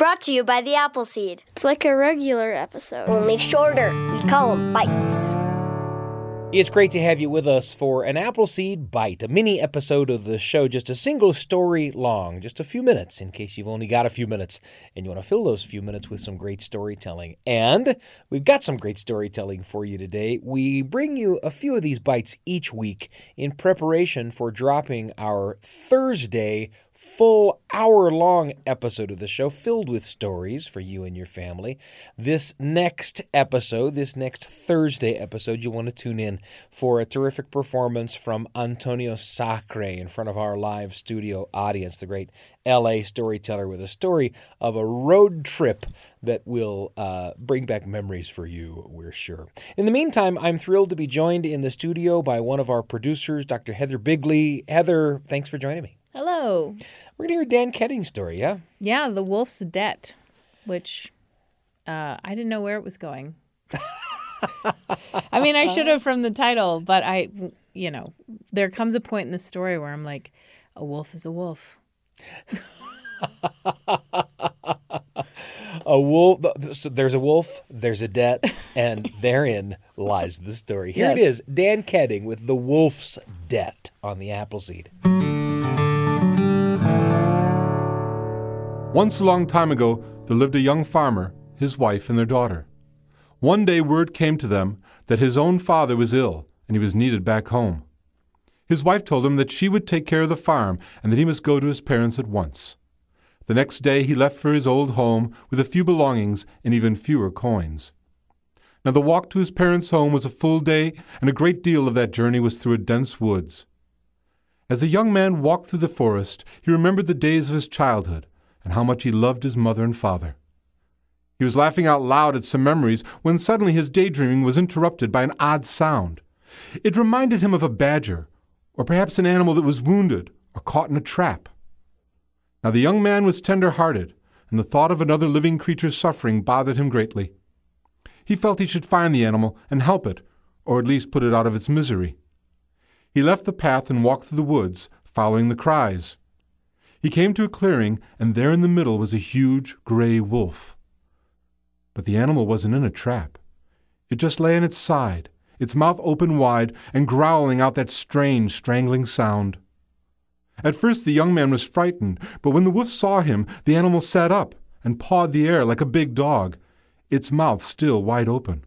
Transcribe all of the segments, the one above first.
Brought to you by the Appleseed. It's like a regular episode. Only shorter. We call them bites. It's great to have you with us for an Appleseed Bite, a mini episode of the show, just a single story long, just a few minutes in case you've only got a few minutes and you want to fill those few minutes with some great storytelling. And we've got some great storytelling for you today. We bring you a few of these bites each week in preparation for dropping our Thursday full hour long episode of the show filled with stories for you and your family. This next episode, this next Thursday episode, you want to tune in for a terrific performance from Antonio Sacre in front of our live studio audience, the great LA storyteller with a story of a road trip that will uh, bring back memories for you, we're sure. In the meantime, I'm thrilled to be joined in the studio by one of our producers, Dr. Heather Bigley. Heather, thanks for joining me. Hello. We're going to hear Dan Keding's story, yeah? Yeah, The Wolf's Debt, which uh, I didn't know where it was going. I mean, I should have from the title, but I, you know, there comes a point in the story where I'm like, a wolf is a wolf. a wolf. So There's a wolf. There's a debt, and therein lies the story. Here Yes. it is: Dan Keding with the Wolf's Debt on the Appleseed. Once a long time ago, there lived a young farmer, his wife, and their daughter. One day, word came to them that his own father was ill and he was needed back home. His wife told him that she would take care of the farm and that he must go to his parents at once. The next day, he left for his old home with a few belongings and even fewer coins. Now, the walk to his parents' home was a full day, and a great deal of that journey was through a dense woods. As the young man walked through the forest, he remembered the days of his childhood and how much he loved his mother and father. He was laughing out loud at some memories when suddenly his daydreaming was interrupted by an odd sound. It reminded him of a badger, or perhaps an animal that was wounded or caught in a trap. Now the young man was tender hearted, and the thought of another living creature's suffering bothered him greatly. He felt he should find the animal and help it, or at least put it out of its misery. He left the path and walked through the woods, following the cries. He came to a clearing, and there in the middle was a huge gray wolf. But the animal wasn't in a trap. It just lay on its side, its mouth open wide, and growling out that strange, strangling sound. At first the young man was frightened, but when the wolf saw him, the animal sat up and pawed the air like a big dog, its mouth still wide open.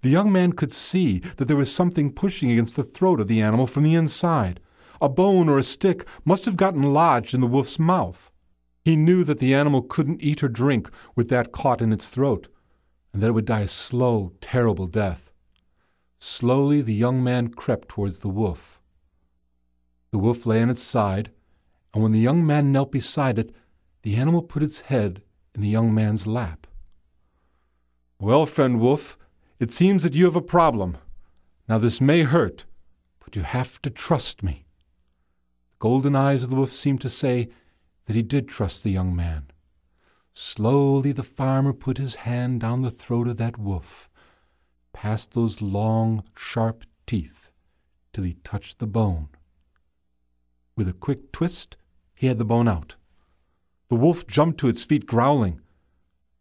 The young man could see that there was something pushing against the throat of the animal from the inside. A bone or a stick must have gotten lodged in the wolf's mouth. He knew that the animal couldn't eat or drink with that caught in its throat, and that it would die a slow, terrible death. Slowly the young man crept towards the wolf. The wolf lay on its side, and when the young man knelt beside it, the animal put its head in the young man's lap. Well, friend wolf, it seems that you have a problem. Now this may hurt, but you have to trust me. Golden eyes of the wolf seemed to say that he did trust the young man. Slowly the farmer put his hand down the throat of that wolf, past those long, sharp teeth, till he touched the bone. With a quick twist, he had the bone out. The wolf jumped to its feet, growling.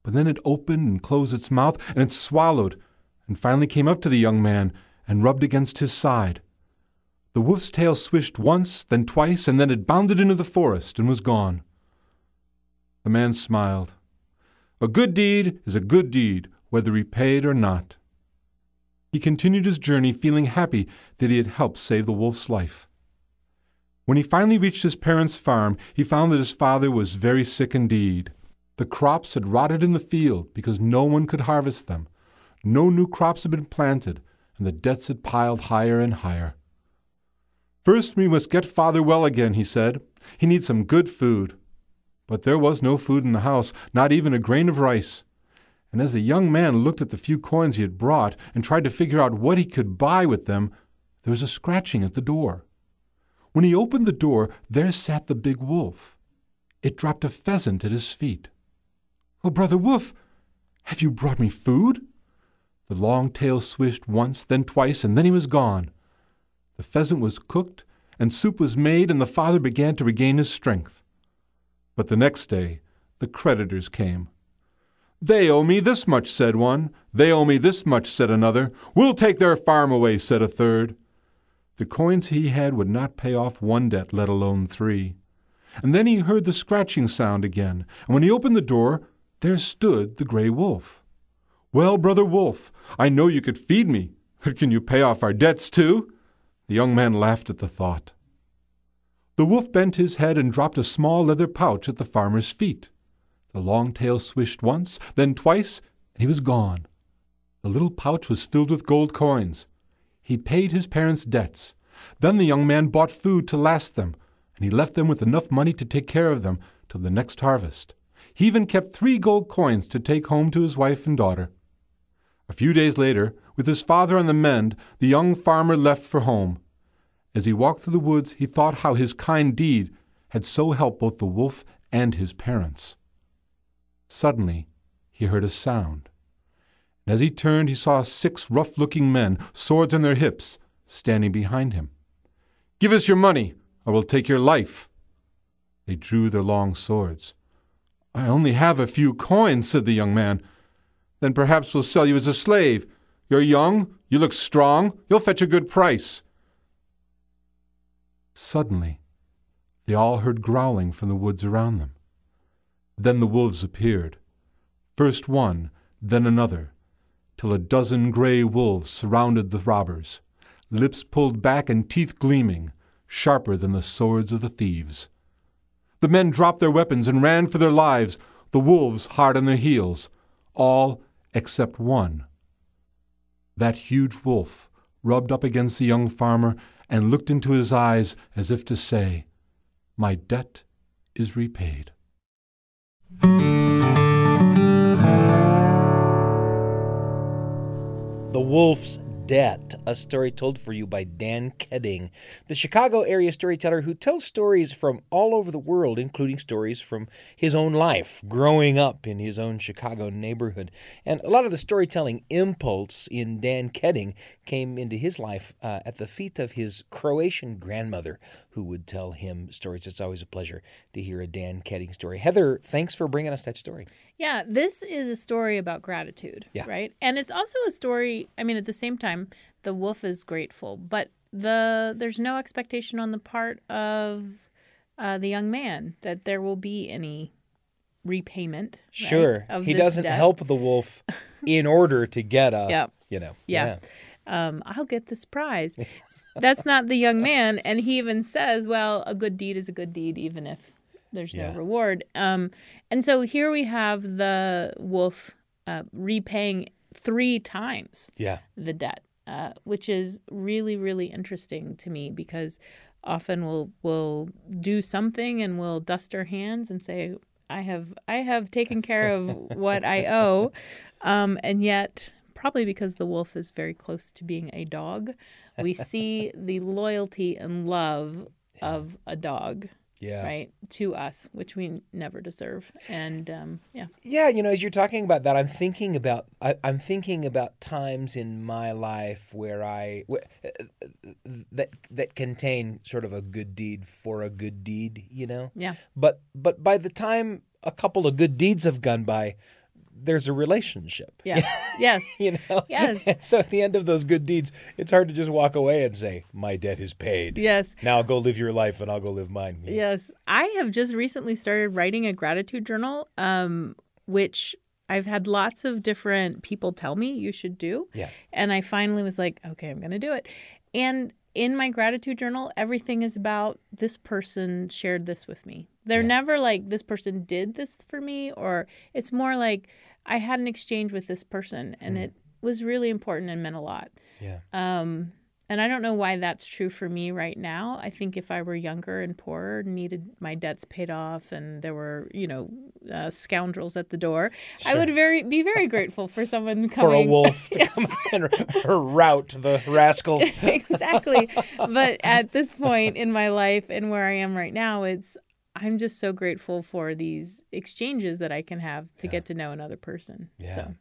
But then it opened and closed its mouth, and it swallowed, and finally came up to the young man and rubbed against his side. The wolf's tail swished once, then twice, and then it bounded into the forest and was gone. The man smiled. A good deed is a good deed, whether repaid or not. He continued his journey feeling happy that he had helped save the wolf's life. When he finally reached his parents' farm, he found that his father was very sick indeed. The crops had rotted in the field because no one could harvest them. No new crops had been planted, and the debts had piled higher and higher. First, we must get father well again, he said. He needs some good food. But there was no food in the house, not even a grain of rice. And as the young man looked at the few coins he had brought and tried to figure out what he could buy with them, there was a scratching at the door. When he opened the door, there sat the big wolf. It dropped a pheasant at his feet. Oh, Brother Wolf, have you brought me food? The long tail swished once, then twice, and then he was gone. The pheasant was cooked, and soup was made, and the father began to regain his strength. But the next day, the creditors came. They owe me this much, said one. They owe me this much, said another. We'll take their farm away, said a third. The coins he had would not pay off one debt, let alone three. And then he heard the scratching sound again, and when he opened the door, there stood the gray wolf. Well, brother wolf, I know you could feed me, but can you pay off our debts too? The young man laughed at the thought. The wolf bent his head and dropped a small leather pouch at the farmer's feet. The long tail swished once, then twice, and he was gone. The little pouch was filled with gold coins. He paid his parents' debts. Then the young man bought food to last them, and he left them with enough money to take care of them till the next harvest. He even kept three gold coins to take home to his wife and daughter. A few days later, with his father on the mend, the young farmer left for home. As he walked through the woods, he thought how his kind deed had so helped both the wolf and his parents. Suddenly, he heard a sound. And as he turned, he saw six rough looking men, swords on their hips, standing behind him. Give us your money, or we'll take your life. They drew their long swords. I only have a few coins, said the young man. Then perhaps we'll sell you as a slave. You're young, you look strong, you'll fetch a good price. Suddenly, they all heard growling from the woods around them. Then the wolves appeared, first one, then another, till a dozen gray wolves surrounded the robbers, lips pulled back and teeth gleaming, sharper than the swords of the thieves. The men dropped their weapons and ran for their lives, the wolves hard on their heels, all except one. That huge wolf rubbed up against the young farmer and looked into his eyes as if to say, My debt is repaid. The Wolf's Debt, a story told for you by Dan Keding, the Chicago area storyteller who tells stories from all over the world, including stories from his own life, growing up in his own Chicago neighborhood. And a lot of the storytelling impulse in Dan Keding came into his life uh, at the feet of his Croatian grandmother, who would tell him stories. It's always a pleasure to hear a Dan Keding story. Heather, thanks for bringing us that story. Yeah, this is a story about gratitude, Yeah. right? And it's also a story. I mean, at the same time, the wolf is grateful, but the there's no expectation on the part of uh, the young man that there will be any repayment. right, Sure. of he doesn't debt. help the wolf in order to get a, Yep. you know. Yeah. Um, I'll get this prize. That's not the young man, and he even says, "Well, a good deed is a good deed, even if there's Yeah. no reward." Um, and so here we have the wolf uh, repaying three times Yeah. the debt, uh, which is really, really interesting to me because often we'll we'll do something and we'll dust our hands and say, "I have I have taken care of what I owe," um, and yet probably because the wolf is very close to being a dog, we see the loyalty and love of a dog. Yeah. Right to us, which we never deserve, and um, yeah, Yeah, you know, as you're talking about that, I'm thinking about I, I'm thinking about times in my life where I wh- that that contain sort of a good deed for a good deed, you know. yeah, But but by the time a couple of good deeds have gone by, there's a relationship. yeah, yes, You know. Yes. And so at the end of those good deeds, it's hard to just walk away and say, "My debt is paid." yes. Now go live your life, and I'll go live mine. Yes, I have just recently started writing a gratitude journal, um, which I've had lots of different people tell me you should do. Yeah. And I finally was like, okay, I'm going to do it. And in my gratitude journal, everything is about this person shared this with me. They're never like this person did this for me, or it's more like I had an exchange with this person and it was really important and meant a lot. Yeah. Um, and I don't know why that's true for me right now. I think if I were younger and poorer, needed my debts paid off, and there were, you know, uh, scoundrels at the door, I would very be very grateful for someone coming For a wolf to come and rout the rascals. exactly. But at this point in my life and where I am right now, it's I'm just so grateful for these exchanges that I can have to get to know another person. Yeah. So,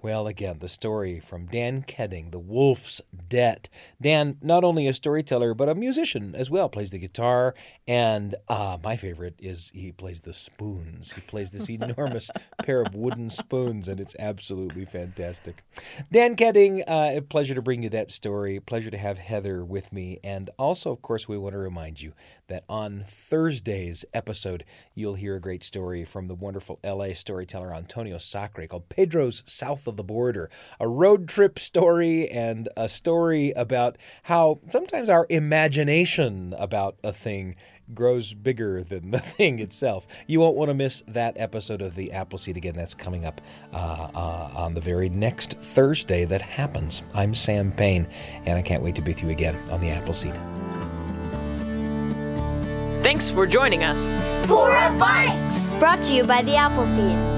Well, again, the story from Dan Keding, The Wolf's Debt. Dan, not only a storyteller, but a musician as well, plays the guitar. And uh, my favorite is he plays the spoons. He plays this enormous pair of wooden spoons, and it's absolutely fantastic. Dan Keding, uh, a pleasure to bring you that story. Pleasure to have Heather with me. And also, of course, we want to remind you that on Thursday's episode, you'll hear a great story from the wonderful LA storyteller Antonio Sacre called Pedro's South of the Border, a road trip story and a story about how sometimes our imagination about a thing grows bigger than the thing itself. You won't want to miss that episode of the Appleseed again. That's coming up uh, uh, on the very next Thursday that happens. I'm Sam Payne, and I can't wait to be with you again on the Appleseed. Thanks for joining us. For a bite! Brought to you by the Appleseed.